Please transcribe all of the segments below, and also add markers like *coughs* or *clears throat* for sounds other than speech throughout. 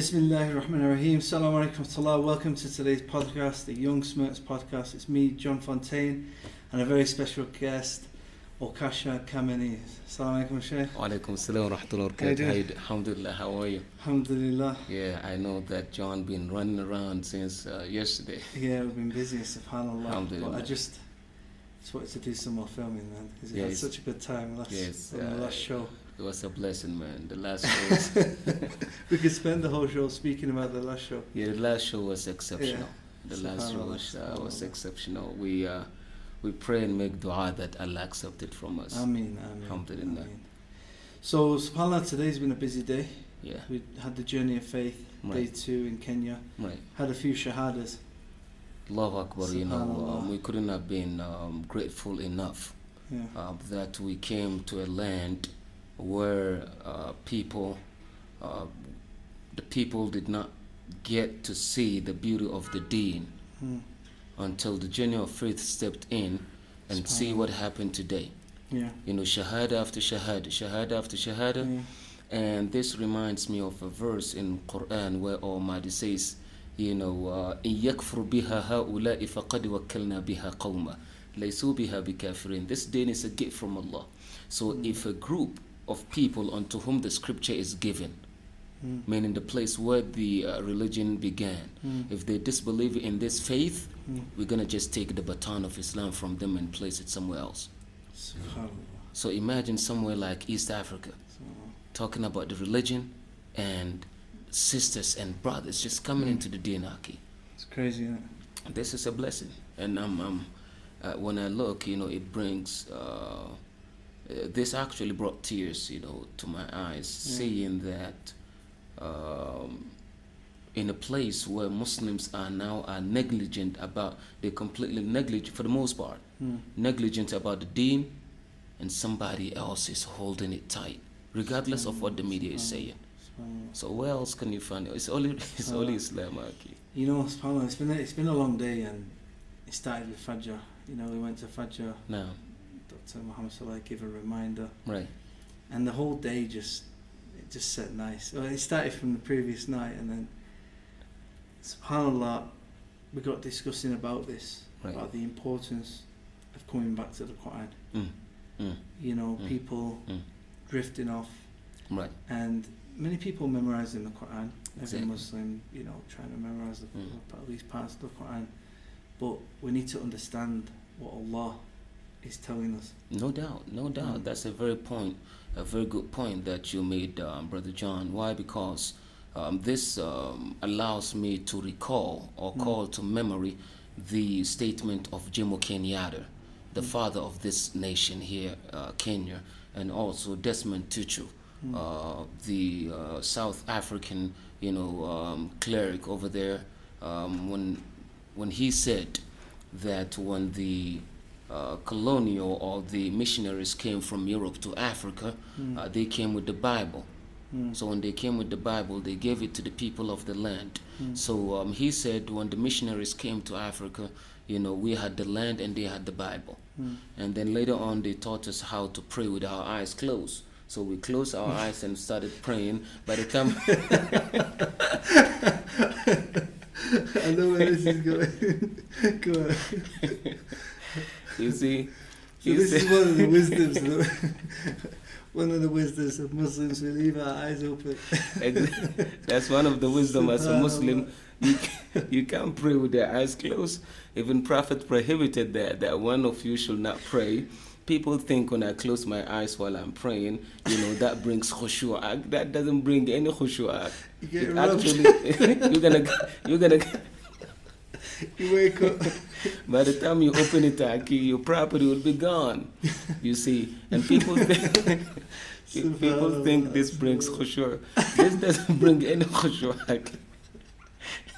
Bismillahir Rahmanir Rahim. Assalamu alaikum warahmatullah. Welcome to today's podcast, the Young Smirks podcast. It's me, John Fontain, and a very special guest, Okasha Kameny. Assalamu alaikum, Sheikh. Walaikum salam wa rahmatullahi wa How you barakatuh. How Alhamdulillah, how are you? Alhamdulillah. Yeah, I know that John been running around since uh, yesterday. *laughs* Yeah, we've been busy, subhanAllah. But I just, just wanted to do some more filming, man. Because Yeah, had such a good time last, Yes, on the uh, last show. It was a blessing, man. The last show *laughs* was, We could spend the whole show speaking about the last show. yeah, the last show was exceptional. The last show was, uh, was exceptional. We uh, we pray and make dua that Allah accept it from us. Ameen, ameen. Alhamdulillah. ameen. So, subhanAllah, today's been a busy day. Yeah, We had the journey of faith, day two in Kenya. right. Had a few shahadas. Allahu Akbar, you know, um, we couldn't have been um, grateful enough Yeah. uh, that we came to a land where uh, people, uh, the people did not get to see the beauty of the deen Mm. until the journey of faith stepped in and see what happened today. Yeah. You know, shahada after shahada, shahada after shahada. yeah. And this reminds me of a verse in Quran where Almighty says, you know, uh, إن يكفر بها هؤلاء فقد وكلنا بها قوما ليسوا بها بكافرين. This deen is a gift from Allah. So if a group of people unto whom the scripture is given, Mm. meaning the place where the uh, religion began, Mm. if they disbelieve in this faith, Mm. we're gonna just take the baton of Islam from them and place it somewhere else. So imagine somewhere like East Africa talking about the religion and sisters and brothers just coming Mm. into the dinaki. it's crazy, isn't? This is a blessing, and um, um, uh, when I look, you know, it brings. Uh, uh, this actually brought tears, you know, to my eyes, Yeah. seeing that um, in a place where Muslims are now are negligent about, they're completely negligent for the most part, Mm. negligent about the deen, and somebody else is holding it tight, regardless of what the media is saying. So where else can you find it? It's only *laughs* it's only Islam, Aki. You know, subhanallah, it's been a, it's been a long day, and it started with Fajr. You know, we went to Fajr. Now, Dr. Muhammad Salah gave a reminder, right? and the whole day just it just set nice. Well, it started from the previous night, and then subhanallah, we got discussing about this Right. about the importance of coming back to the Quran. Mm, mm, You know, Mm. people Mm. drifting off, right. and many people memorizing the Quran. Every Exactly. Muslim, you know, trying to memorize the, Mm. at least parts of the Quran. But we need to understand what Allah is telling us. No doubt, no doubt. Mm. That's a very point, a very good point that you made, um, brother John. Why? Because um, this um, allows me to recall or Mm. call to memory the statement of Jomo Kenyatta, the Mm. father of this nation here, uh, Kenya, and also Desmond Tutu. Mm. uh, the uh, South African, you know, um, cleric over there, um, when when he said that when the uh, colonial or the missionaries came from Europe to Africa, Mm. uh, they came with the Bible. Mm. So when they came with the Bible, they gave it to the people of the land. Mm. So um, he said when the missionaries came to Africa, you know, we had the land and they had the Bible. Mm. And then later on, they taught us how to pray with our eyes closed. So we closed our eyes and started praying. By the time, *laughs* I know where this is going. *laughs* Go on. *laughs* you *laughs* see, So you this see- is one of the *laughs* wisdoms. Of, *laughs* one of the wisdoms of Muslims. We leave our eyes open. That's one of the wisdom as a Muslim. You, you can't pray with your eyes closed. Even Prophet prohibited that, that one of you should not pray. People think when I close my eyes while I'm praying, you know, that brings khushu'. That doesn't bring any khushu'. You actually, you're gonna, you're gonna, You wake up. *laughs* by the time you open it, Aki, your property will be gone. You see, and people *laughs* think, people think this brings khushu'. This doesn't bring any khushu'. Aki. *laughs*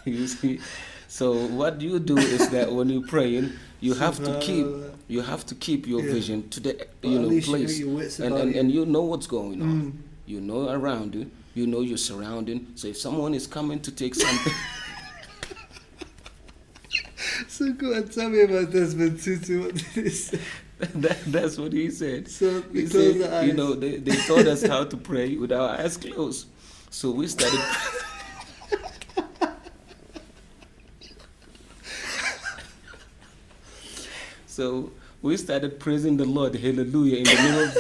You see, so what you do is that when you're praying, you have to keep, you have to keep your Yeah. vision to the, you know, least you place, and and, you. and you know what's going on. Mm. You know around you. You know your surrounding. So if someone is coming to take something. So good. Tell me about Desmond Tutu. What did he say? *laughs* That, that's what he said. So he said, you know, they, they taught us how to pray with our eyes closed. So we started. *laughs* so we started praising the Lord, Hallelujah, in the name of *laughs*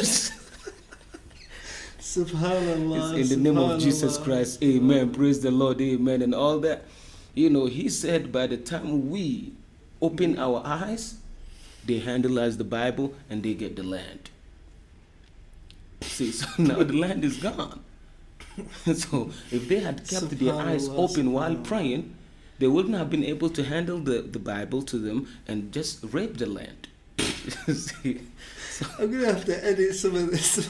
Subhanallah. In the name of Jesus Christ, Amen. Praise the Lord, Amen, and all that. You know, he said by the time we open our eyes, they handleize the Bible and they get the land. See, so *laughs* now the land is gone. *laughs* so if they had kept their eyes open while praying, they wouldn't have been able to handle the, the Bible to them and just rape the land. *laughs* See? So, I'm gonna have to edit some of this.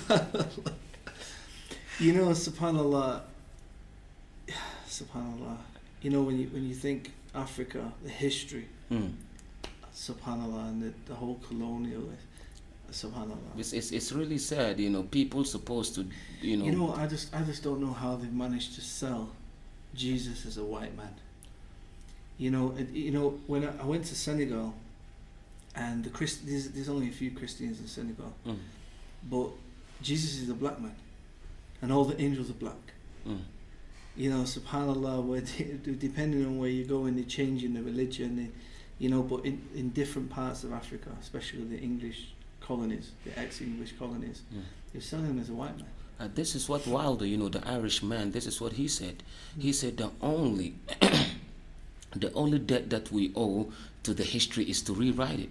You know, Subhanallah. *sighs* Subhanallah. You know when you when you think Africa, the history, mm. Subhanallah, and the, the whole colonial, Subhanallah. it's, it's, it's really sad, you know, people supposed to, you know, You know, I just I just don't know how they've managed to sell Jesus as a white man. You know, it, you know when I, I went to Senegal, and the Christ there's, there's only a few Christians in Senegal, mm, but Jesus is a black man, and all the angels are black. mm, You know, Subhanallah, where de- *laughs* depending on where you go, and they're changing the religion, they, you know, but in, in different parts of Africa, especially the English colonies, the ex-English colonies, mm. they're selling him as a white man. Uh, this is what Wilder, you know, the Irish man, this is what he said. He said the only *coughs* the only debt that we owe to the history is to rewrite it.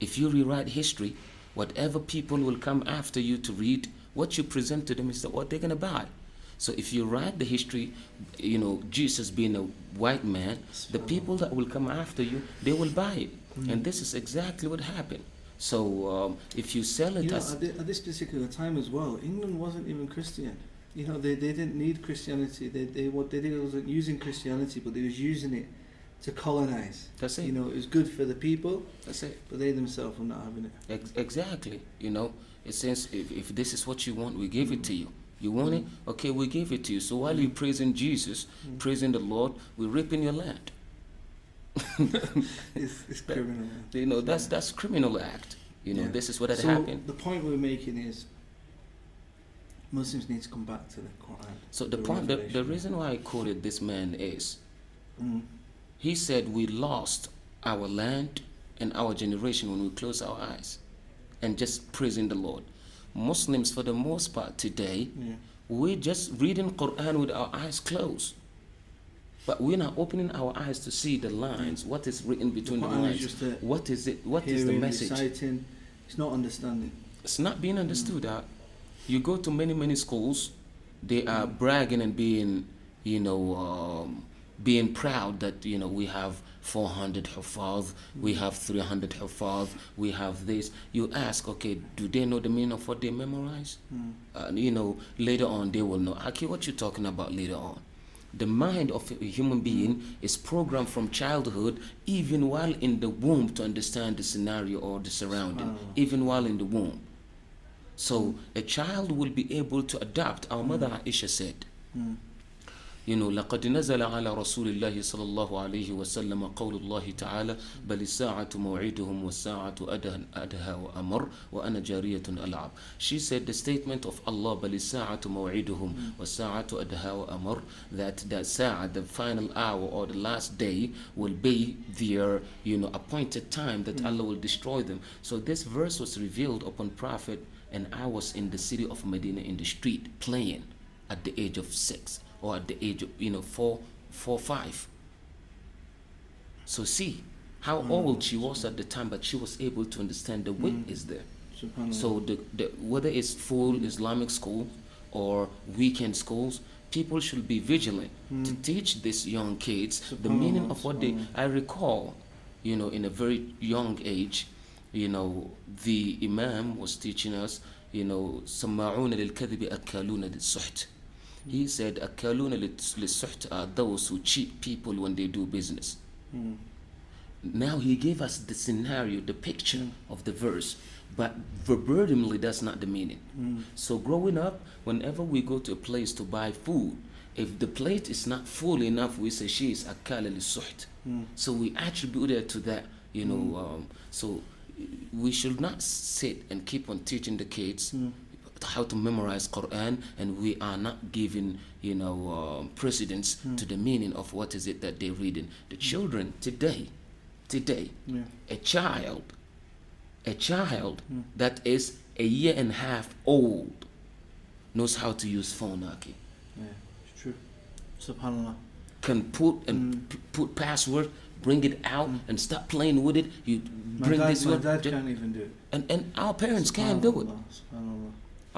If you rewrite history, whatever people will come after you to read, what you present to them is what they're gonna buy. So if you write the history, you know, Jesus being a white man, the people that will come after you, they will buy it. Mm. And this is exactly what happened. So um, if you sell it You know, at, thi- at this particular time as well, England wasn't even Christian. You know, they, they didn't need Christianity. They, they what they did wasn't using Christianity, but they was using it to colonize. that's it. You know, it was good for the people, That's it. but they themselves were not having it. Ex- exactly. You know, it says if, if this is what you want, we give it to you. You want it? Okay, we give it to you. So while you're praising Jesus, Mm. praising the Lord, we're ripping your land. *laughs* It's, it's criminal. man. You know, that's that's criminal act. You know, Yeah. this is what had so happened. the point we're making is Muslims need to come back to the Quran. So the the point, the, the reason why I quoted this man is, Mm. he said we lost our land and our generation when we close our eyes, and just praising the Lord. Muslims, for the most part today, Yeah. we're just reading Quran with our eyes closed. But we're not opening our eyes to see the lines, what is written between the, is lines. What is it? What is the message? reciting. It's not understanding. It's not being understood. Mm. Uh, you go to many, many schools, they are bragging and being, you know, um, being proud that, you know, we have 400 hufaz, we have 300 hufaz, we have this. You ask, okay, do they know the meaning of what they memorize? Mm. uh, you know, later on they will know. Okay, what you talking about later on? The mind of a human being is programmed from childhood, even while in the womb, to understand the scenario or the surrounding, Subhanallah. even while in the womb. So a child will be able to adapt. Our mother Aisha said, Mm you know لقد نزل على رسول الله صلى الله عليه وسلم قول الله تعالى بل الساعة موعدهم والساعة أدهى أدهى وأمر وأنا جارية ألعب she said the statement of Allah بل الساعة موعدهم والساعة أدهى وأمر that the ساعة the final hour or the last day will be their you know appointed time that Allah will destroy them so this verse was revealed upon Prophet and I was in the city of Medina in the street playing at the age of six or at the age of you know four four five so see how Mm. old she was at the time but she was able to understand the weight Mm. is there Subhanallah. so the, the whether it's full islamic school or weekend schools people should be vigilant to Mm. teach these young kids the meaning Subhanallah, of what they subhanallah. i recall you know in a very young age you know the imam was teaching us you know سماعون للكذب أكالون للسحت he said, "Akaluna lisuht are those who cheat people when they do business." Mm. Now he gave us the scenario, the picture mm. of the verse, but verbatimly that's not the meaning. Mm. So growing up, whenever we go to a place to buy food, if the plate is not full enough, we say she is akala lisuht. Mm. So we attribute it to that, you know. Hmm. Um, so we should not sit and keep on teaching the kids hmm how to memorize Quran and we are not giving you know um, precedence Mm. to the meaning of what is it that they're reading the children today today Yeah. a child a child Mm. that is a year and a half old knows how to use phone Aki. Yeah, it's true. Subhanallah. Can put and Mm. p- put password, bring it out and stop playing with it. You My bring dad, this my one, dad can't even do it. and and our parents can't do it.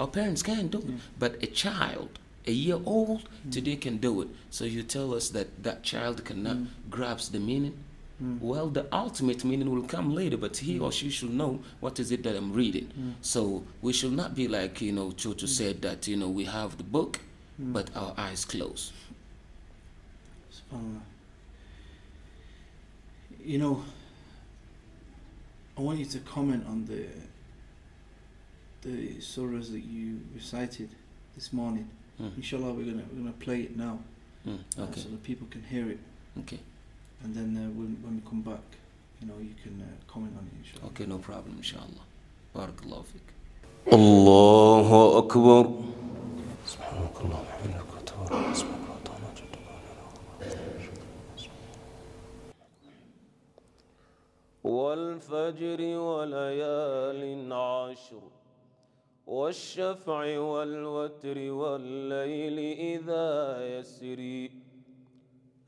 Our parents can't do it. Yeah. But a child, a year old, Mm. today can do it. So you tell us that that child cannot Mm. grasp the meaning. Mm. Well, the ultimate meaning will come later, but he or she should know what is it that I'm reading. Mm. So we should not be like, you know, Chocho said that, you know, we have the book, Mm. but our eyes closed. Subhanallah. You know, I want you to comment on the the surahs that you recited this morning. Mm. Inshallah, we're gonna we're gonna play it now, Mm, uh, okay, so that people can hear it, okay, and then uh, when when we come back, you know, you can uh, comment on it. Inshallah. okay, no problem, inshallah. Barakallahu fik. الله أكبر سبحانك اللهم وبحمدك وتبارك اسمك وتعالى جدك والفجر وليال عشر والشفع والوتر والليل إذا يسري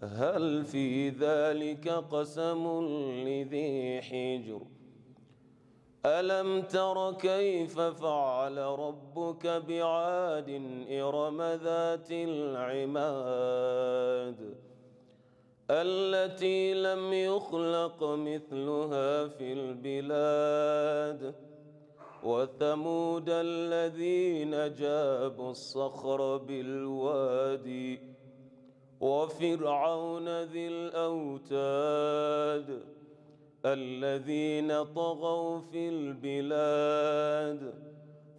هل في ذلك قسم لذي حجر؟ ألم تر كيف فعل ربك بعاد إرم ذات العماد؟ التي لم يخلق مثلها في البلاد. وثمود الذين جابوا الصخر بالوادي وفرعون ذي الأوتاد الذين طغوا في البلاد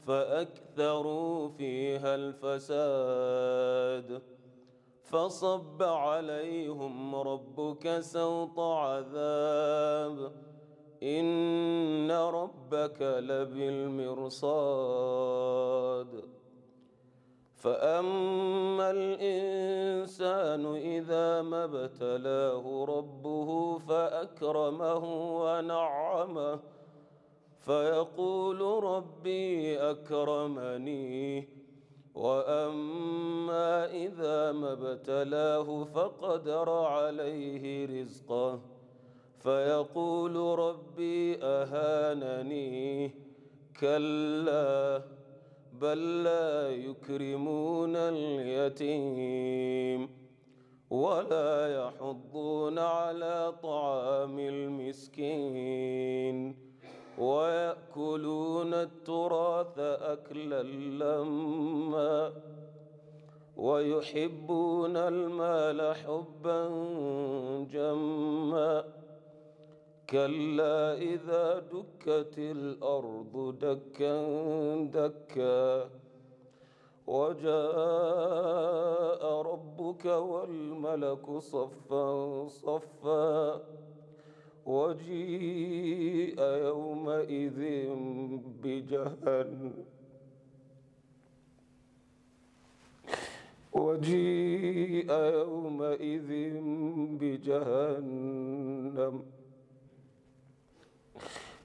فأكثروا فيها الفساد. فصب عليهم ربك سوط عذاب. إن ربك لبالمرصاد فأما الإنسان إذا ما ابتلاه ربه فأكرمه ونعمه فيقول ربي أكرمني وأما إذا ما ابتلاه فقدر عليه رزقه فيقول ربي أهانني. كلا بل لا يكرمون اليتيم ولا يحضون على طعام المسكين ويأكلون التراث أكلا لما ويحبون المال حبا جما. كلا إذا دكت الأرض دكا دكا وجاء ربك والملك صفا صفا وجيء يومئذ بجهنم وجيء يومئذ بجهنم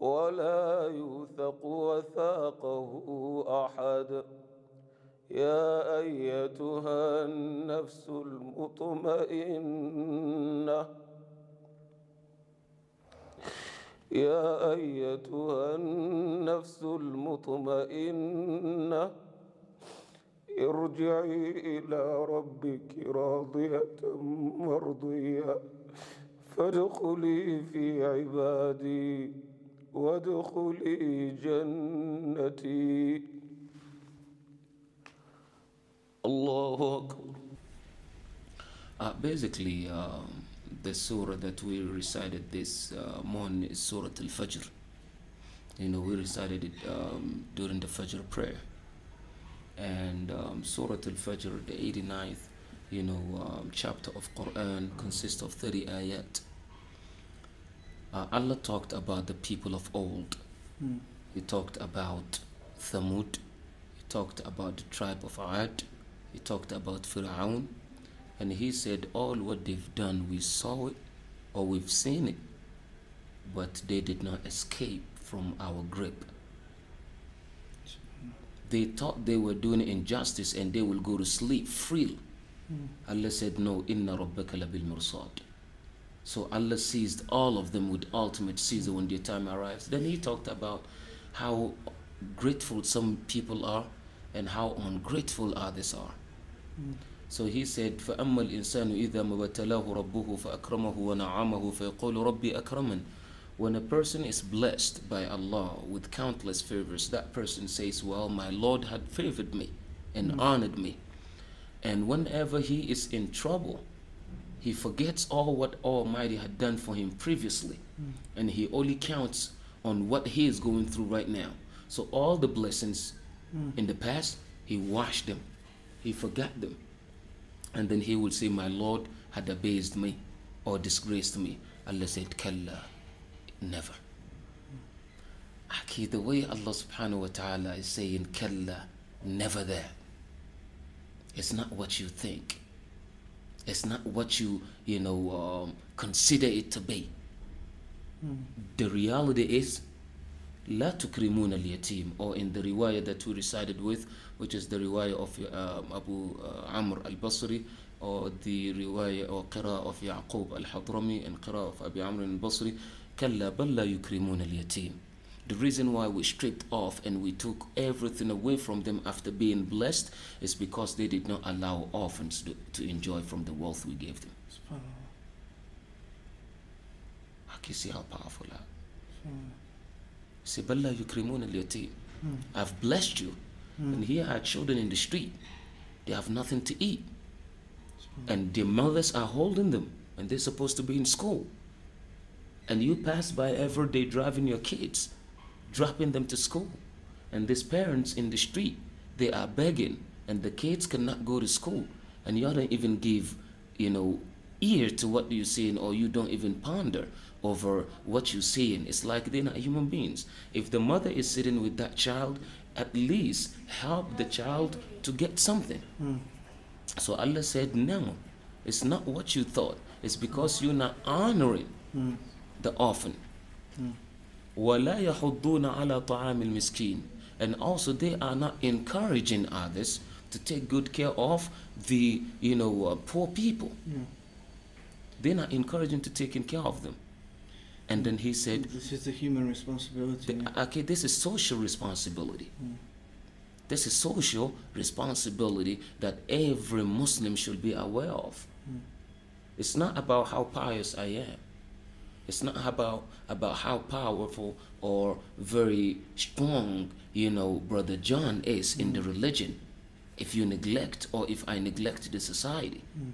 ولا يوثق وثاقه أحد. يا أيتها النفس المطمئنة. يا أيتها النفس المطمئنة. ارجعي إلى ربك راضية مرضية. فادخلي في عبادي. وادخلي جنتي الله أكبر Uh, basically, um, the surah that we recited this uh, morning is Surah Al Fajr. You know, we recited it um, during the Fajr prayer. And um, Surah Al Fajr, the 89th, you know, um, chapter of Quran consists of 30 ayat. Uh, Allah talked about the people of old. Mm. He talked about Thamud. He talked about the tribe of Ad. He talked about Fir'aun. And he said, All what they've done, we saw it or we've seen it, but they did not escape from our grip. They thought they were doing injustice and they will go to sleep freely. Mm. Allah said, No, inna rabbaka labil mursad. So Allah seized all of them with ultimate seizure when their time arrives. Then he talked about how grateful some people are and how ungrateful others are. Mm. So he said, فَأَمَّا الْإِنسَانُ إِذَا مَبَتَلَاهُ رَبُّهُ فَأَكْرَمَهُ وَنَعَمَهُ فَيَقُولُ رَبِّي أَكْرَمًا When a person is blessed by Allah with countless favors, that person says, well, my Lord had favored me and Mm. honored me. And whenever he is in trouble, he forgets all what Almighty had done for him previously. Mm. And he only counts on what he is going through right now. So all the blessings Mm. in the past, he washed them. He forgot them. And then he would say, My Lord had abased me or disgraced me. Allah said, Kalla, never. Aki, the way Allah subhanahu wa ta'ala is saying, Kalla, never there. It's not what you think. It's not what you, you know, um, consider it to be. Mm. The reality is, لا تكرمون اليتيم or in the riwayah that we recited with which is the riwayah of um, Abu uh, Amr al-Basri or the riwayah or qira of Yaqub al-Hadrami and qira of Abu Amr al-Basri كلا بل لا يكرمون اليتيم the reason why we stripped off and we took everything away from them after being blessed is because they did not allow orphans to, to enjoy from the wealth we gave them. I can see how powerful that. Say, you al I've blessed you. And here are children in the street. They have nothing to eat. And their mothers are holding them. And they're supposed to be in school and you pass by every day driving your kids dropping them to school. And these parents in the street, they are begging. And the kids cannot go to school. And you don't even give, you know, ear to what you're saying or you don't even ponder over what you're saying. It's like they're not human beings. If the mother is sitting with that child, at least help the child to get something. Mm. So Allah said, No, it's not what you thought. It's because you're not honoring Mm. the orphan. Mm. وَلَا يَحُضُّونَ عَلَى طَعَامِ الْمِسْكِينِ And also they are not encouraging others to take good care of the, you know, uh, poor people. Yeah. They're not encouraging to taking care of them. And then he said, This is the human responsibility. the- okay, this is social responsibility. Mm. This is social responsibility that every Muslim should be aware of. Mm. It's not about how pious I am. It's not about about how powerful or very strong, you know, brother John is in the religion. If you neglect or if I neglect the society, Mm.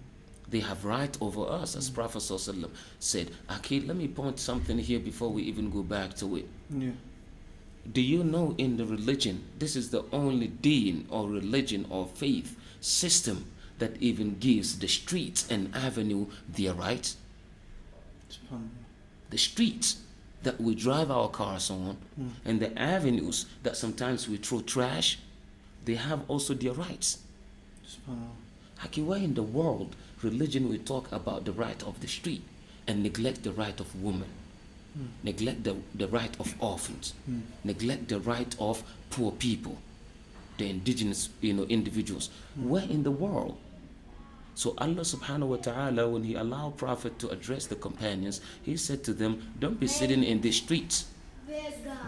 they have right over us, as Prophet ﷺ said. Okay, let me point something here before we even go back to it. Yeah. Do you know in the religion, this is the only deen or religion or faith system that even gives the streets and avenue their rights? The streets that we drive our cars on Mm. and the avenues that sometimes we throw trash, they have also their rights. Haki, why in the world religion will talk about the right of the street and neglect the right of women, Mm. neglect the, the right of orphans, Mm. neglect the right of poor people, the indigenous you know individuals. Where in the world? So Allah subhanahu wa ta'ala, when He allowed Prophet to address the companions, He said to them, Don't be sitting in the streets.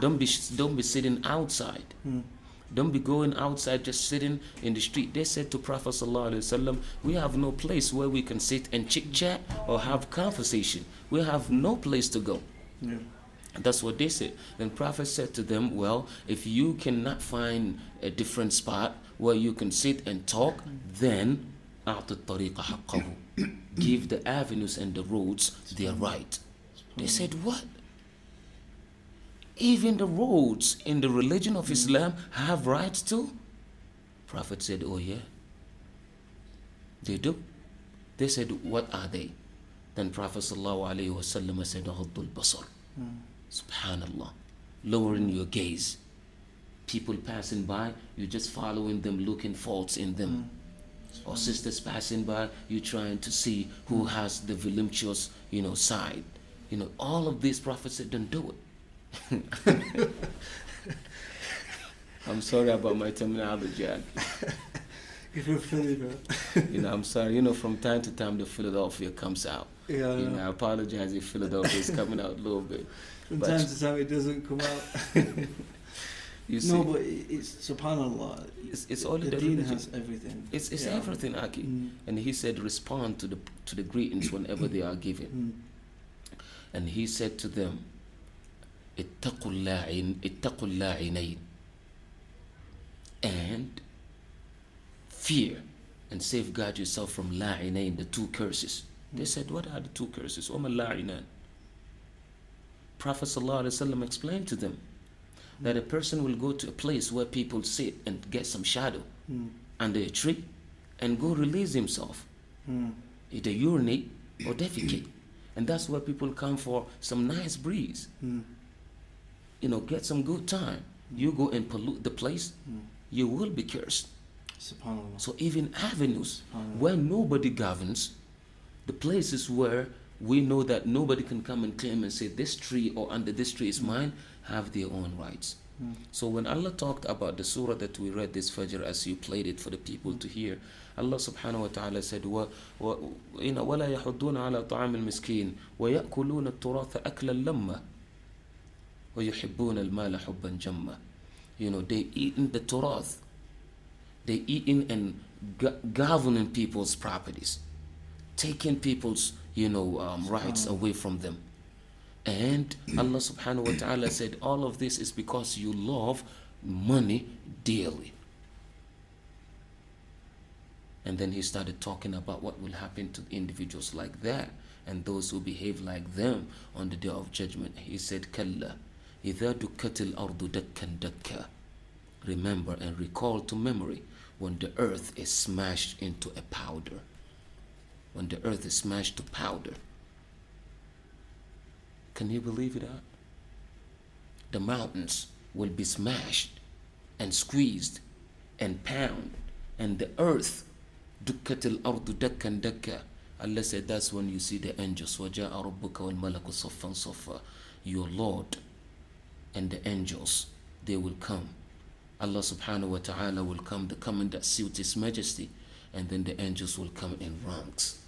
Don't be, don't be sitting outside. Hmm. Don't be going outside, just sitting in the street. They said to Prophet Wasallam, We have no place where we can sit and chit chat or have conversation. We have no place to go. Yeah. That's what they said. Then Prophet said to them, Well, if you cannot find a different spot where you can sit and talk, then Give the avenues and the roads their right. They said, What? Even the roads in the religion of Islam have rights too? Prophet said, Oh, yeah. They do. They said, What are they? Then Prophet ﷺ said, Ghaddul Basar. Subhanallah. Lowering your gaze. People passing by, you're just following them, looking faults in them. Mm. Or sisters passing by, you trying to see who has the voluptuous, you know, side. You know, all of these prophets don't do it. *laughs* I'm sorry about my terminology. If you're Philly, bro. You know, I'm sorry. You know, from time to time, the Philadelphia comes out. Yeah, I You know. know, I apologize if Philadelphia is coming out a little bit. From but- time to time it doesn't come out. *laughs* You see, no, but it's subhanallah. It's, it's all the, the has everything. It's, it's yeah. everything, Aki. Mm. And he said, respond to the to the greetings whenever they are given. Mm. And he said to them, ittaqul la'inain, and fear and safeguard yourself from la'inain, the two curses. Mm. They said, what are the two curses? Wama la'inan. Prophet ﷺ explained to them that a person will go to a place where people sit and get some shadow Mm, under a tree and go release himself mm, either urinate or defecate. And that's where people come for some nice breeze. mm, You know, get some good time. You go and pollute the place, you will be cursed. So even avenues where nobody governs, the places where we know that nobody can come and claim and say this tree or under this tree is mine, have their own rights. Mm. So when Allah talked about the surah that we read this Fajr as you played it for the people to hear, Allah subhanahu wa ta'ala said, wa, wa, you know, وَلَا يَحُضُّونَ عَلَى طَعَامِ الْمِسْكِينِ وَيَأْكُلُونَ التُّرَاثَ أَكْلًا لَمًّا وَيُحِبُّونَ الْمَالَ حُبًّا جَمًّا You know, they eating the turath. They eating and go- governing people's properties, taking people's, you know, um, rights away from them. And Allah subhanahu wa ta'ala said, all of this is because you love money dearly. And then he started talking about what will happen to individuals like that and those who behave like them on the day of judgment. He said, Kalla, إِذَا دُكَّتِ الْأَرْضُ دَكًّا دَكًّا Remember and recall to memory when the earth is smashed into a powder. When the earth is smashed to powder. Can you believe it? Huh? The mountains will be smashed and squeezed and pound, and the earth دكت الأرض دكا دكا Allah said that's when you see the angels وجاء ربك والملك صفا صفا Your Lord and the angels they will come Allah subhanahu wa ta'ala will come the coming that suits his majesty and then the angels will come in ranks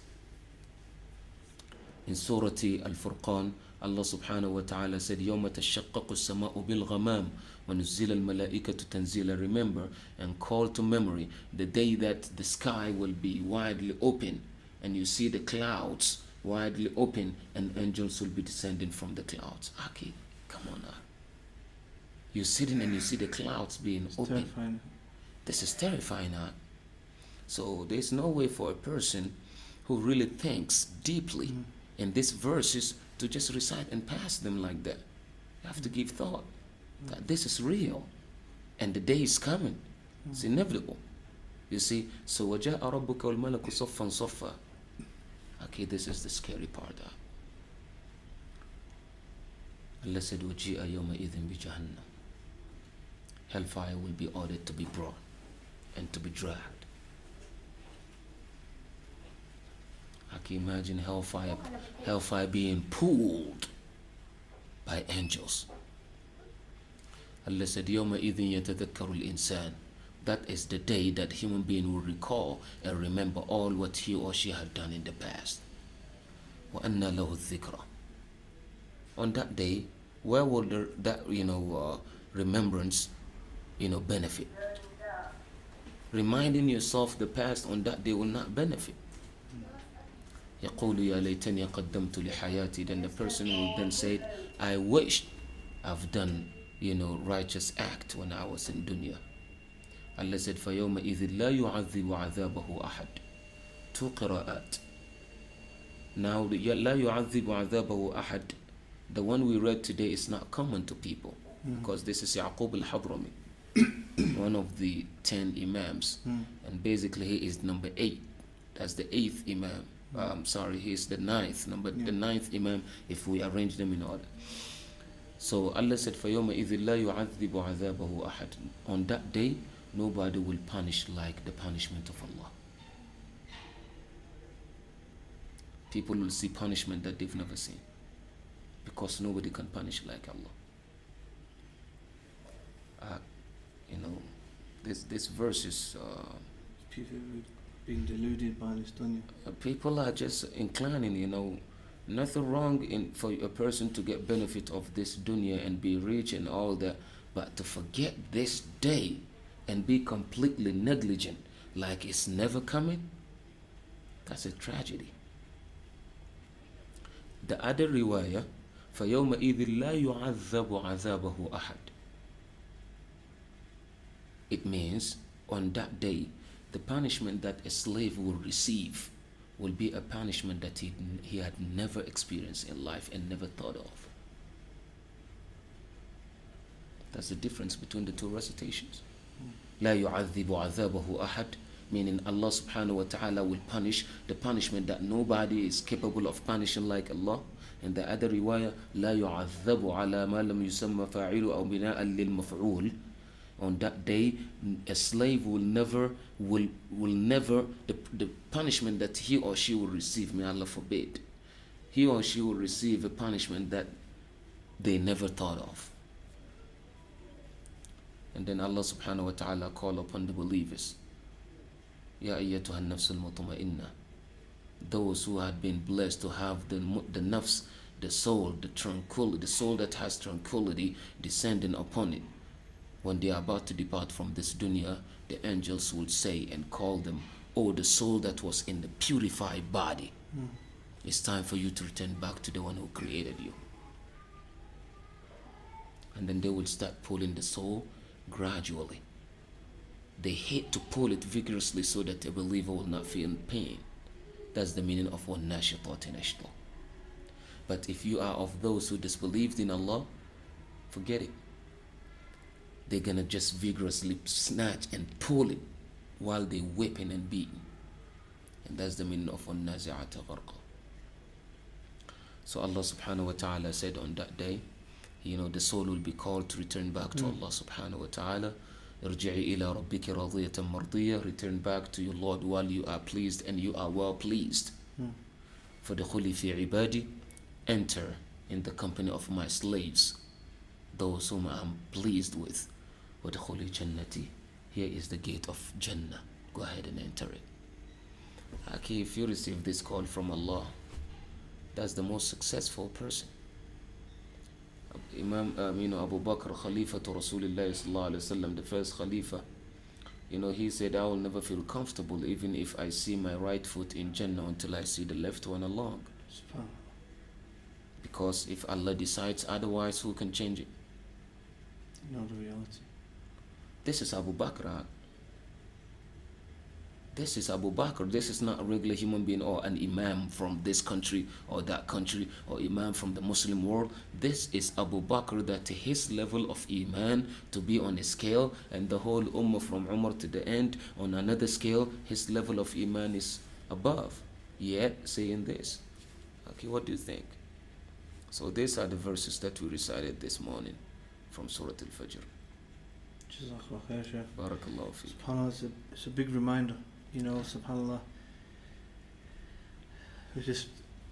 in Surah Al-Furqan, Allah subhanahu wa ta'ala said, يَوْمَ تَشَقَّقُ السَّمَاءُ بِالْغَمَامِ وَنُزِّلَ الْمَلَائِكَةُ تَنزِيلًا Remember and call to memory the day that the sky will be widely open and you see the clouds widely open and angels will be descending from the clouds. Aki, come on now. You're sitting and you see the clouds being It's open. terrifying. This is terrifying, huh? So there's no way for a person who really thinks deeply Mm. in these verses to just recite and pass them like that. You have to give thought that this is real and the day is coming. It's inevitable. You see, so وَجَاءَ رَبُّكَ وَالْمَلَكُ صَفًّا صَفًّا Okay, this is the scary part. huh? Allah said, وَجِيءَ يَوْمَئِذٍ بِجَهَنَّمَ Hellfire will be ordered to be brought and to be dragged. I can imagine hellfire, hellfire being pulled by angels. Allah said, يَوْمَئِذٍ يَتَذَكَّرُ الْإِنسَانِ That is the day that human being will recall and remember all what he or she had done in the past. وَأَنَّ لَهُ الذِّكْرَ On that day, where will the, that, you know, uh, remembrance you know, benefit. Reminding yourself the past on that day will not benefit. يقول يا ليتني قدمت لحياتي then the person will then say I wish I've done you know righteous act when I was in dunya Allah said فيومئذ لا يعذب عذابه أحد two قراءات now the لا يعذب عذابه أحد the one we read today is not common to people Mm. because this is Yaqub al-Hadrami *coughs* one of the ten imams Mm. and basically he is number eight that's the eighth imam um, sorry he is the ninth number Yeah. the ninth imam if we arrange them in order so Allah said فَيَوْمَئِذٍ لَا يُعَذِّبُ عَذَابَهُ أَحَدٌ on that day nobody will punish like the punishment of Allah people will see punishment that they've never seen because nobody can punish like Allah uh, you know this this verse is uh, People being deluded by this dunya. Uh, people are just inclining you know nothing wrong in for a person to get benefit of this dunya and be rich and all that but to forget this day and be completely negligent like it's never coming that's a tragedy the other riwayah فيومئذ لا يعذب عذابه أحد it means on that day the punishment that a slave will receive will be a punishment that he, he had never experienced in life and never thought of. That's the difference between the two recitations. لا يعذب عذابه أحد meaning Allah subhanahu wa ta'ala will punish the punishment that nobody is capable of punishing like Allah and the other riwayah لا يعذب على ما لم يسمى فاعل أو بناء للمفعول on that day a slave will never will will never the, the punishment that he or she will receive may allah forbid he or she will receive a punishment that they never thought of. And then allah subhanahu wa ta'ala call upon the believers ya ayyatuha an-nafs al-mutma'inna those who had been blessed to have the the nafs the soul the tranquility the soul that has tranquility descending upon it when they are about to depart from this dunya, the angels will say and call them, Oh, the soul that was in the purified body, Mm. it's time for you to return back to the one who created you. And then they will start pulling the soul gradually. They hate to pull it vigorously so that the believer will not feel pain. That's the meaning of one nashitat in But if you are of those who disbelieved in Allah, forget it they're going to just vigorously snatch and pull it while they're whipping and beating. And that's the meaning of unnazi'ata gharqa. So Allah subhanahu wa ta'ala said on that day, you know, the soul will be called to return back to mm. Allah subhanahu wa ta'ala. Return back to your Lord while you are pleased and you are well pleased. For the holy fi ibadi, enter in the company of my slaves, those whom I am pleased with. وَدْخُلِي جَنَّتِي Here is the gate of Jannah. Go ahead and enter it. Okay, if you receive this call from Allah, that's the most successful person. Imam, um, you know, Abu Bakr, Khalifa to Rasulullah sallallahu alaihi wasallam, the first Khalifa, you know, he said, I will never feel comfortable even if I see my right foot in Jannah until I see the left one along. Subhanallah. Because if Allah decides otherwise, who can change it? You know the reality. This is Abu Bakr. ah. This is Abu Bakr. This is not a regular human being or an imam from this country or that country or imam from the Muslim world. This is Abu Bakr that his level of iman to be on a scale and the whole ummah from Umar to the end on another scale, his level of iman is above. Yet saying this. Okay, what do you think? So these are the verses that we recited this morning from Surah Al-Fajr. Jazakallah khair, Shaykh. Barakallahu fi. SubhanAllah, it's a, it's a big reminder, you know, SubhanAllah. It's just,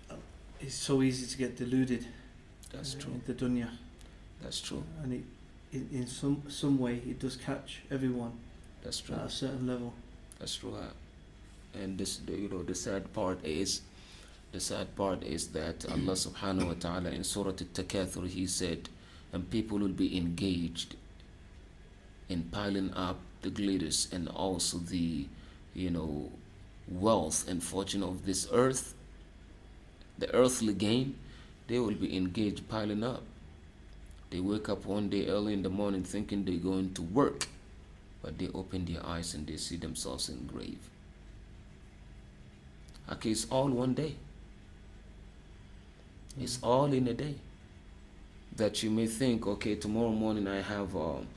uh, it's so easy to get deluded That's uh, true. in the dunya. That's true. And it, in, in some, some way, it does catch everyone That's true. at a certain level. That's true. And this, the, you know, the sad part is, the sad part is that Allah *clears throat* Subhanahu wa Taala in Surah Al-Takathur He said, and people will be engaged in piling up the glitters and also the, you know, wealth and fortune of this earth, the earthly gain, they will be engaged piling up. They wake up one day early in the morning thinking they're going to work, but they open their eyes and they see themselves in grave. Okay, it's all one day. It's all in a day. That you may think, okay, tomorrow morning I have um,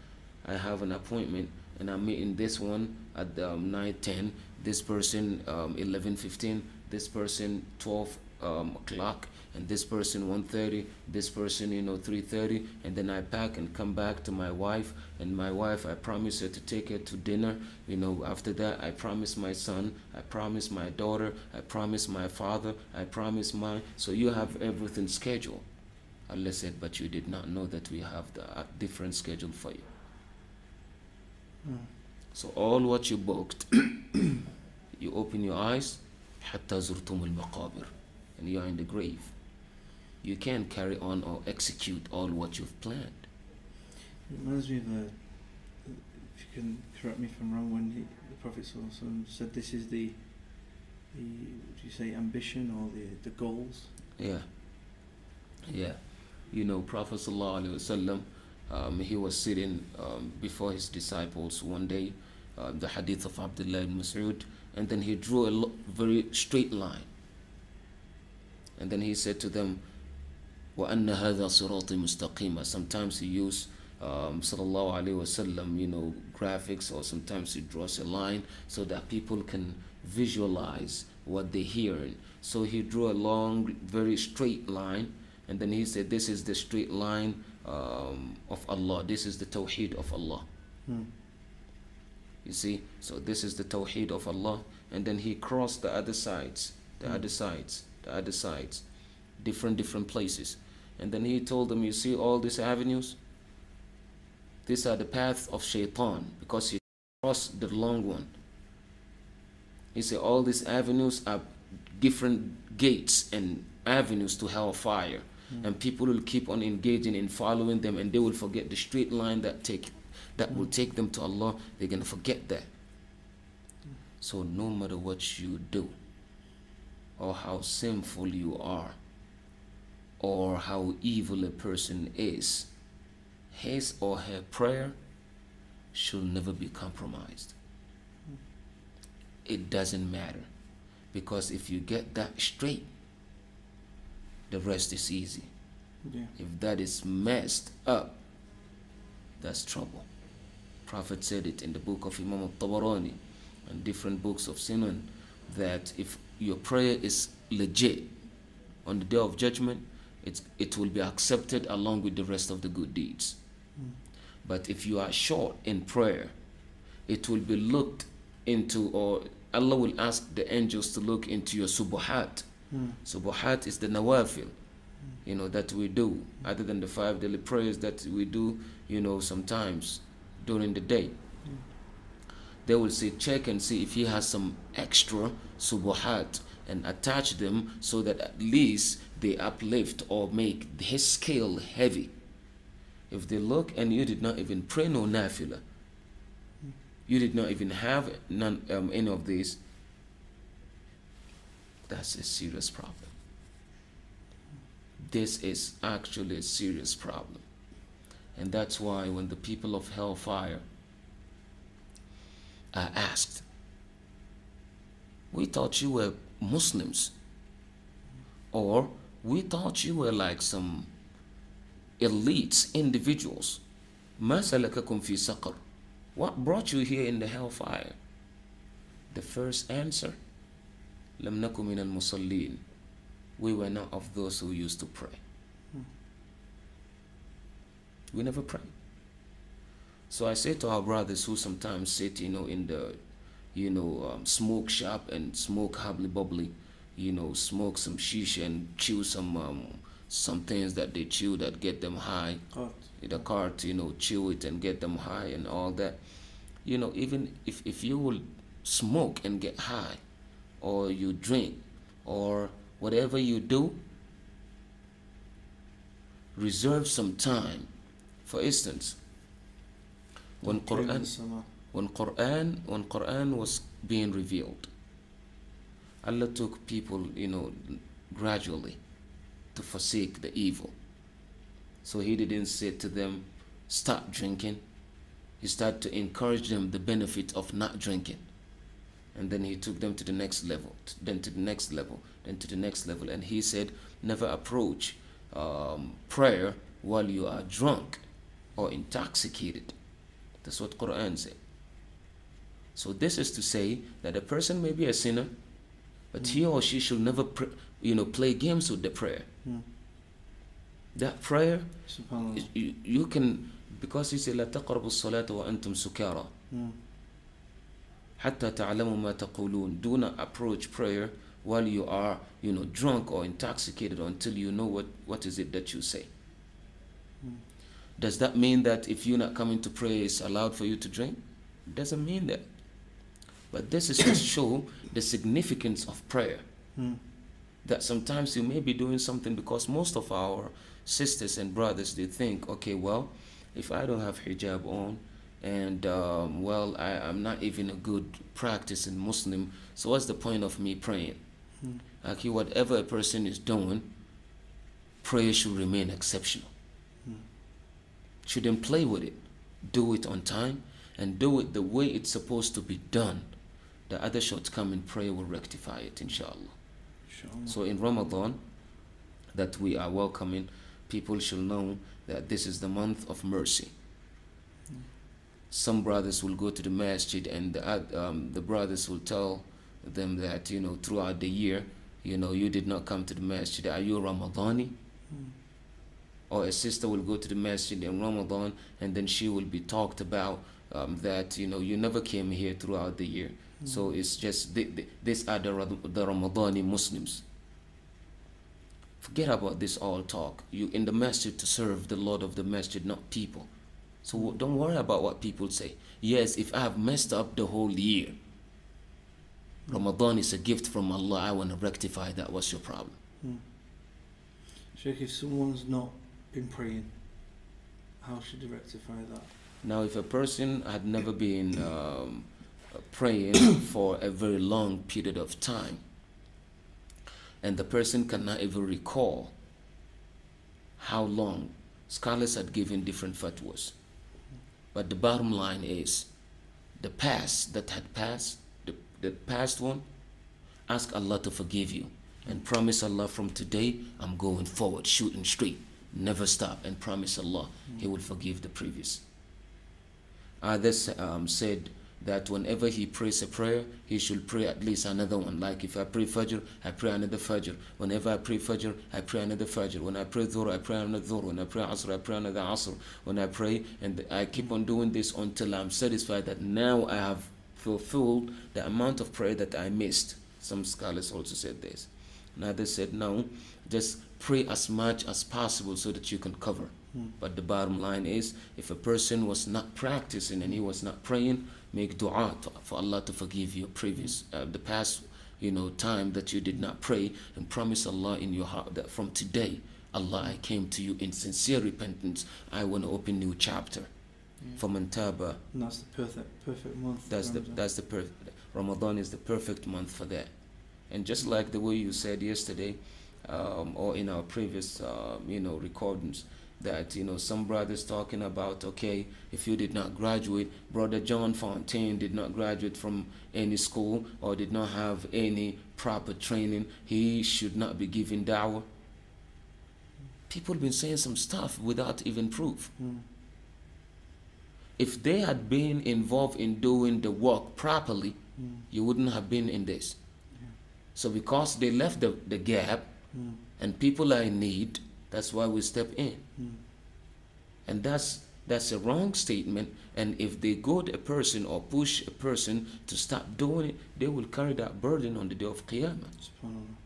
I have an appointment and I'm meeting this one at um, 9 10, this person um, 11 15, this person 12 um, o'clock, and this person 1.30, this person, you know, 3.30, and then I pack and come back to my wife, and my wife, I promise her to take her to dinner. You know, after that, I promise my son, I promise my daughter, I promise my father, I promise my... So you have everything scheduled. Allah said, but you did not know that we have the different schedule for you. Mm. So all what you booked, *clears throat* you open your eyes, حتى زرتم المقابر, and you are in the grave. You can't carry on or execute all what you've planned. It reminds me of a, if you can correct me if I'm wrong, when he, the Prophet ﷺ said this is the, the would you say ambition or the, the goals? Yeah. Yeah. You know, Prophet ﷺ, um, he was sitting um, before his disciples one day, uh, the hadith of Abdullah ibn Mas'ud, and then he drew a lo- very straight line. And then he said to them, وأن هذا صراطي مستقيما Sometimes he use um, sallallahu alaihi wasallam, you know, graphics, or sometimes he draws a line so that people can visualize what they hear. So he drew a long, very straight line, and then he said, "This is the straight line um, of Allah. This is the tawheed of Allah." Hmm. You see, so this is the tawheed of Allah, and then he crossed the other sides, the Mm. other sides, the other sides, different different places, and then he told them, "You see all these avenues? These are the paths of shaitan because he crossed the long one." He said, "All these avenues are different gates and avenues to hellfire." And people will keep on engaging in following them and they will forget the straight line that take that will take them to Allah. They're going to forget that. So no matter what you do or how sinful you are or how evil a person is his or her prayer should never be compromised. It doesn't matter because if you get that straight the rest is easy. Yeah. If that is messed up, that's trouble. Prophet said it in the book of Imam al-Tabarani and different books of Sunan that if your prayer is legit on the day of judgment, it's, it will be accepted along with the rest of the good deeds. Mm. But if you are short in prayer, it will be looked into, or Allah will ask the angels to look into your subuhat. Hmm. Subuhat is the nawafil, you know, that we do, other than the five daily prayers that we do, you know, sometimes during the day. They will say, check and see if he has some extra subuhat and attach them so that at least they uplift or make his scale heavy. If they look and you did not even pray no nafila, you did not even have none, um, any of these, that's a serious problem. This is actually a serious problem. And that's why when the people of hellfire are asked, We thought you were Muslims, or we thought you were like some elites, individuals. What brought you here in the hellfire? The first answer لم نكن من المصلين we were not of those who used to pray. We never pray. So I say to our brothers who sometimes sit you know in the you know um, smoke shop and smoke hubbly bubbly you know smoke some shisha and chew some um, some things that they chew that get them high. In the khat you know chew it and get them high and all that. You know even if, if you will smoke and get high or you drink, or whatever you do, reserve some time. For instance, when Quran when Quran when Quran was being revealed, Allah took people, you know, gradually to forsake the evil. So he didn't say to them, stop drinking. He started to encourage them the benefit of not drinking and then he took them to the next level then to the next level then to the next level. And he said never approach um, prayer while you are drunk or intoxicated. That's what quran said. So this is to say that a person may be a sinner but he or she should never you know play games with the prayer. Yeah. that prayer is, you, you, can because he said la taqrabu salata wa antum sukara. Hmm. حتى تعلموا ما تقولون. Do not approach prayer while you are, you know, drunk or intoxicated until you know what, what is it that you say. Does that mean that if you're not coming to pray, it's allowed for you to drink? Doesn't mean that. But this is to *coughs* show the significance of prayer. Hmm. That sometimes you may be doing something because most of our sisters and brothers they think, okay, well, if I don't have hijab on, and um, well, I, I'm not even a good practicing Muslim, so what's the point of me praying? Hmm. Okay, whatever a person is doing, prayer should remain exceptional. Shouldn't play with it. Do it on time and do it the way it's supposed to be done. The other shortcoming prayer will rectify it, inshallah. Inshallah. So in Ramadan, that we are welcoming, people should know that this is the month of mercy. Some brothers will go to the masjid, and the, um, the brothers will tell them that you know throughout the year, you know, you did not come to the masjid. Are you Ramadani? Or a sister will go to the masjid in Ramadan, and then she will be talked about um, that you know you never came here throughout the year. So it's just th- th- these are the, the Ramadani Muslims. Forget about this all talk. You in the masjid to serve the Lord of the masjid, not people. So don't worry about what people say. Yes, if I have messed up the whole year, Ramadan is a gift from Allah. I want to rectify that. What's your problem? Sheikh, if someone's not been praying, how should they rectify that? Now, if a person had never been *coughs* um, praying for a very long period of time, and the person cannot even recall how long, scholars had given different fatwas. But the bottom line is the past that had passed, the, the past one, ask Allah to forgive you and promise Allah from today, I'm going forward, shooting straight, never stop, and promise Allah He will forgive the previous. Others um, said that whenever he prays a prayer, he should pray at least another one. Like if I pray Fajr, I pray another Fajr. Whenever I pray Fajr, I pray another Fajr. When I pray Dhuhr, I pray another Dhuhr. When I pray Asr, I pray another Asr. When I pray, and I keep on doing this until I'm satisfied that now I have fulfilled the amount of prayer that I missed. Some scholars also said this. And others said, no, just pray as much as possible so that you can cover. But the bottom line is, if a person was not practicing and he was not praying, make dua to, for Allah to forgive you previous, uh, the past, you know, time that you did not pray, and promise Allah in your heart that from today, Allah, I came to you in sincere repentance. I want to open new chapter. For Mantaba, And that's the perfect, perfect month. that's the Ramadan. that's the perfect. Ramadan is the perfect month for that. And just like the way you said yesterday, um, or in our previous, uh, you know, recordings, that you know some brothers talking about, okay, if you did not graduate, brother John Fontain did not graduate from any school or did not have any proper training, he should not be given dawah. People been saying some stuff without even proof Mm. if they had been involved in doing the work properly, Mm. you wouldn't have been in this. So because they left the, the gap Mm. and people are in need, that's why we step in. Mm. And that's that's a wrong statement. And if they goad a person or push a person to stop doing it, they will carry that burden on the day of Qiyamah. SubhanAllah.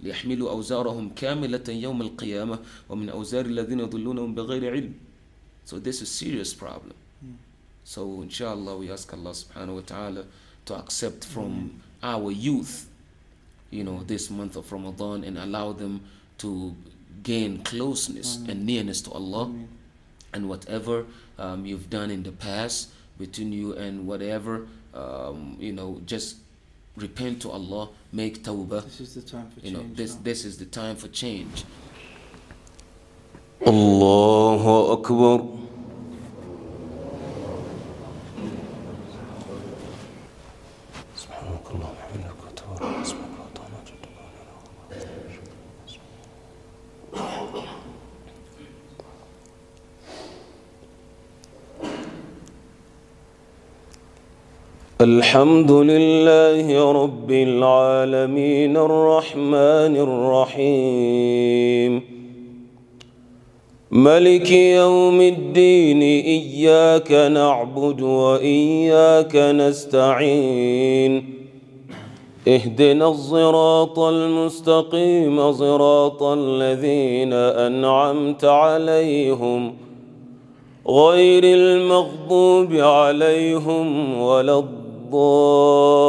ليحملوا أوزارهم كاملة يوم القيامة ومن أوزار الذين يضلونهم بغير علم. So this is serious problem. Mm. So inshallah we ask Allah subhanahu wa ta'ala to accept from our youth, you know, this month of Ramadan and allow them to gain closeness Amen. and nearness to Allah. Amen. And whatever um, you've done in the past between you and whatever, um, you know, just repent to Allah, make tawbah. This is the time for you change. Know, this, this is the time for change. Allahu Akbar. الحمد لله رب العالمين الرحمن الرحيم. ملك يوم الدين إياك نعبد وإياك نستعين. اهدنا الصراط المستقيم صراط الذين أنعمت عليهم. غير المغضوب عليهم ولا الضالين. آمين.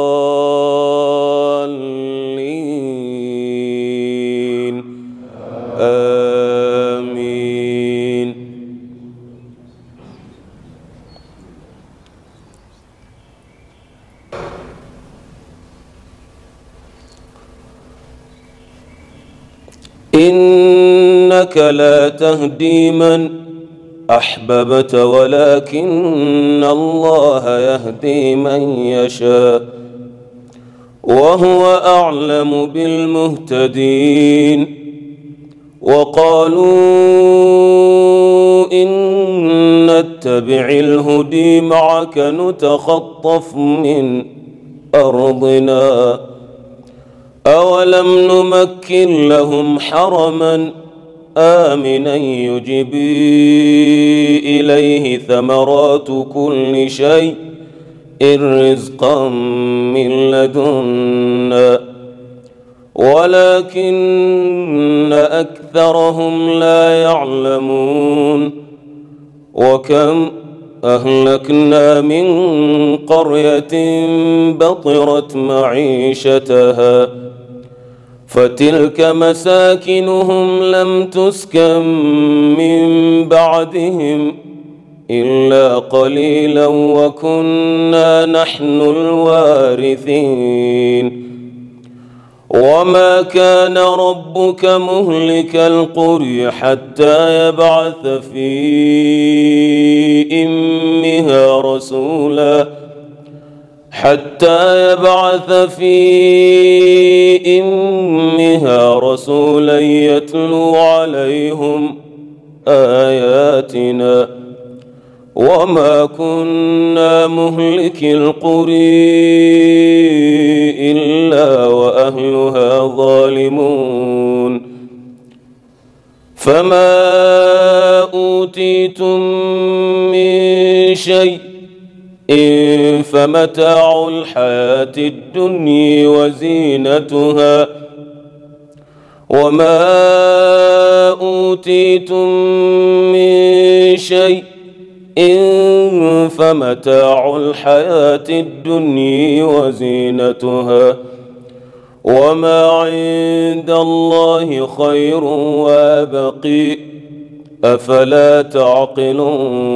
إنك لا تهدي من أحببت ولكن الله يهدي من يشاء وهو أعلم بالمهتدين وقالوا إن نتبع الهدي معك نتخطف من أرضنا أولم نمكن لهم حرما آمنا يجبي إليه ثمرات كل شيء رزقا من لدنا ولكن أكثرهم لا يعلمون وكم أهلكنا من قرية بطرت معيشتها فتلك مساكنهم لم تسكن من بعدهم إلا قليلا وكنا نحن الوارثين. وما كان ربك مهلك القرى حتى يبعث في إمها رسولا حتى يبعث في إمها رسولا يتلو عليهم آياتنا وما كنا مهلك القرى إلا وأهلها ظالمون. فما أوتيتم من شيء إن فمتاع الحياة الدنيا وزينتها وما أوتيتم من شيء إن فمتاع الحياة الدنيا وزينتها وما عند الله خير وابقي أفلا تعقلون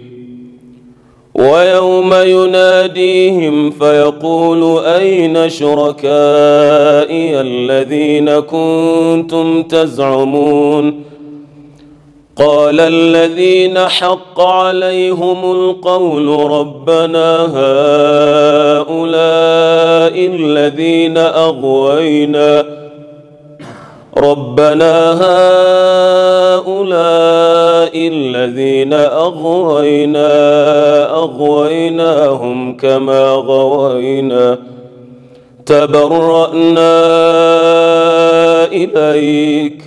ويوم يناديهم فيقول أين شركائي الذين كنتم تزعمون؟ قال الذين حق عليهم القول ربنا هؤلاء الذين أغوينا ربنا هؤلاء الذين أغوينا أغويناهم كما غوينا. تبرأنا إليك.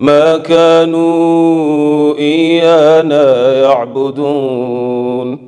ما كانوا إيانا يعبدون.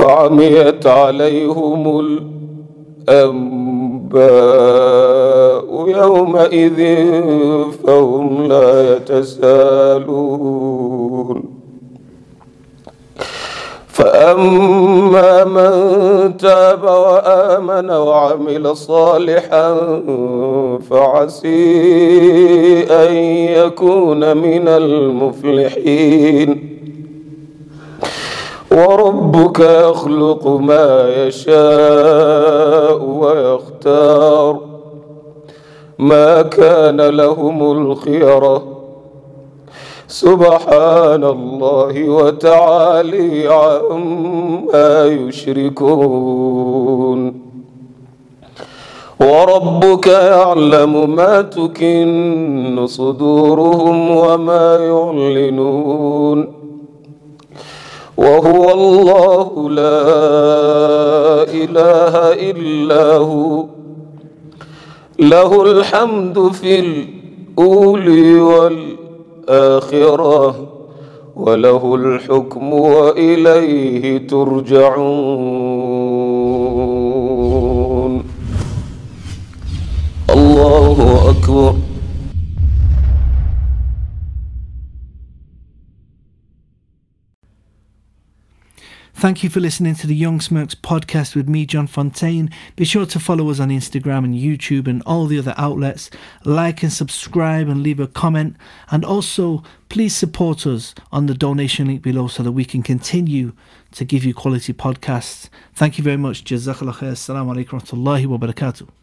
فعميت عليهم الأنباء يومئذ فهم لا يتسالون فأما من تاب وآمن وعمل صالحا فعسي أن يكون من المفلحين. وربك يخلق ما يشاء ويختار. ما كان لهم الخيره سبحان الله وتعالي عما يشركون. وربك يعلم ما تكن صدورهم وما يعلنون. وهو الله لا إله إلا هو. له الحمد في الأولي والآخرة وله الحكم وإليه ترجعون. الله أكبر. Thank you for listening to the Young Smirks podcast with me, John Fontain. Be sure to follow us on Instagram and YouTube and all the other outlets. Like and subscribe and leave a comment. And also, please support us on the donation link below so that we can continue to give you quality podcasts. Thank you very much. Jazakallah khair. Assalamu alaikum wa barakatuh.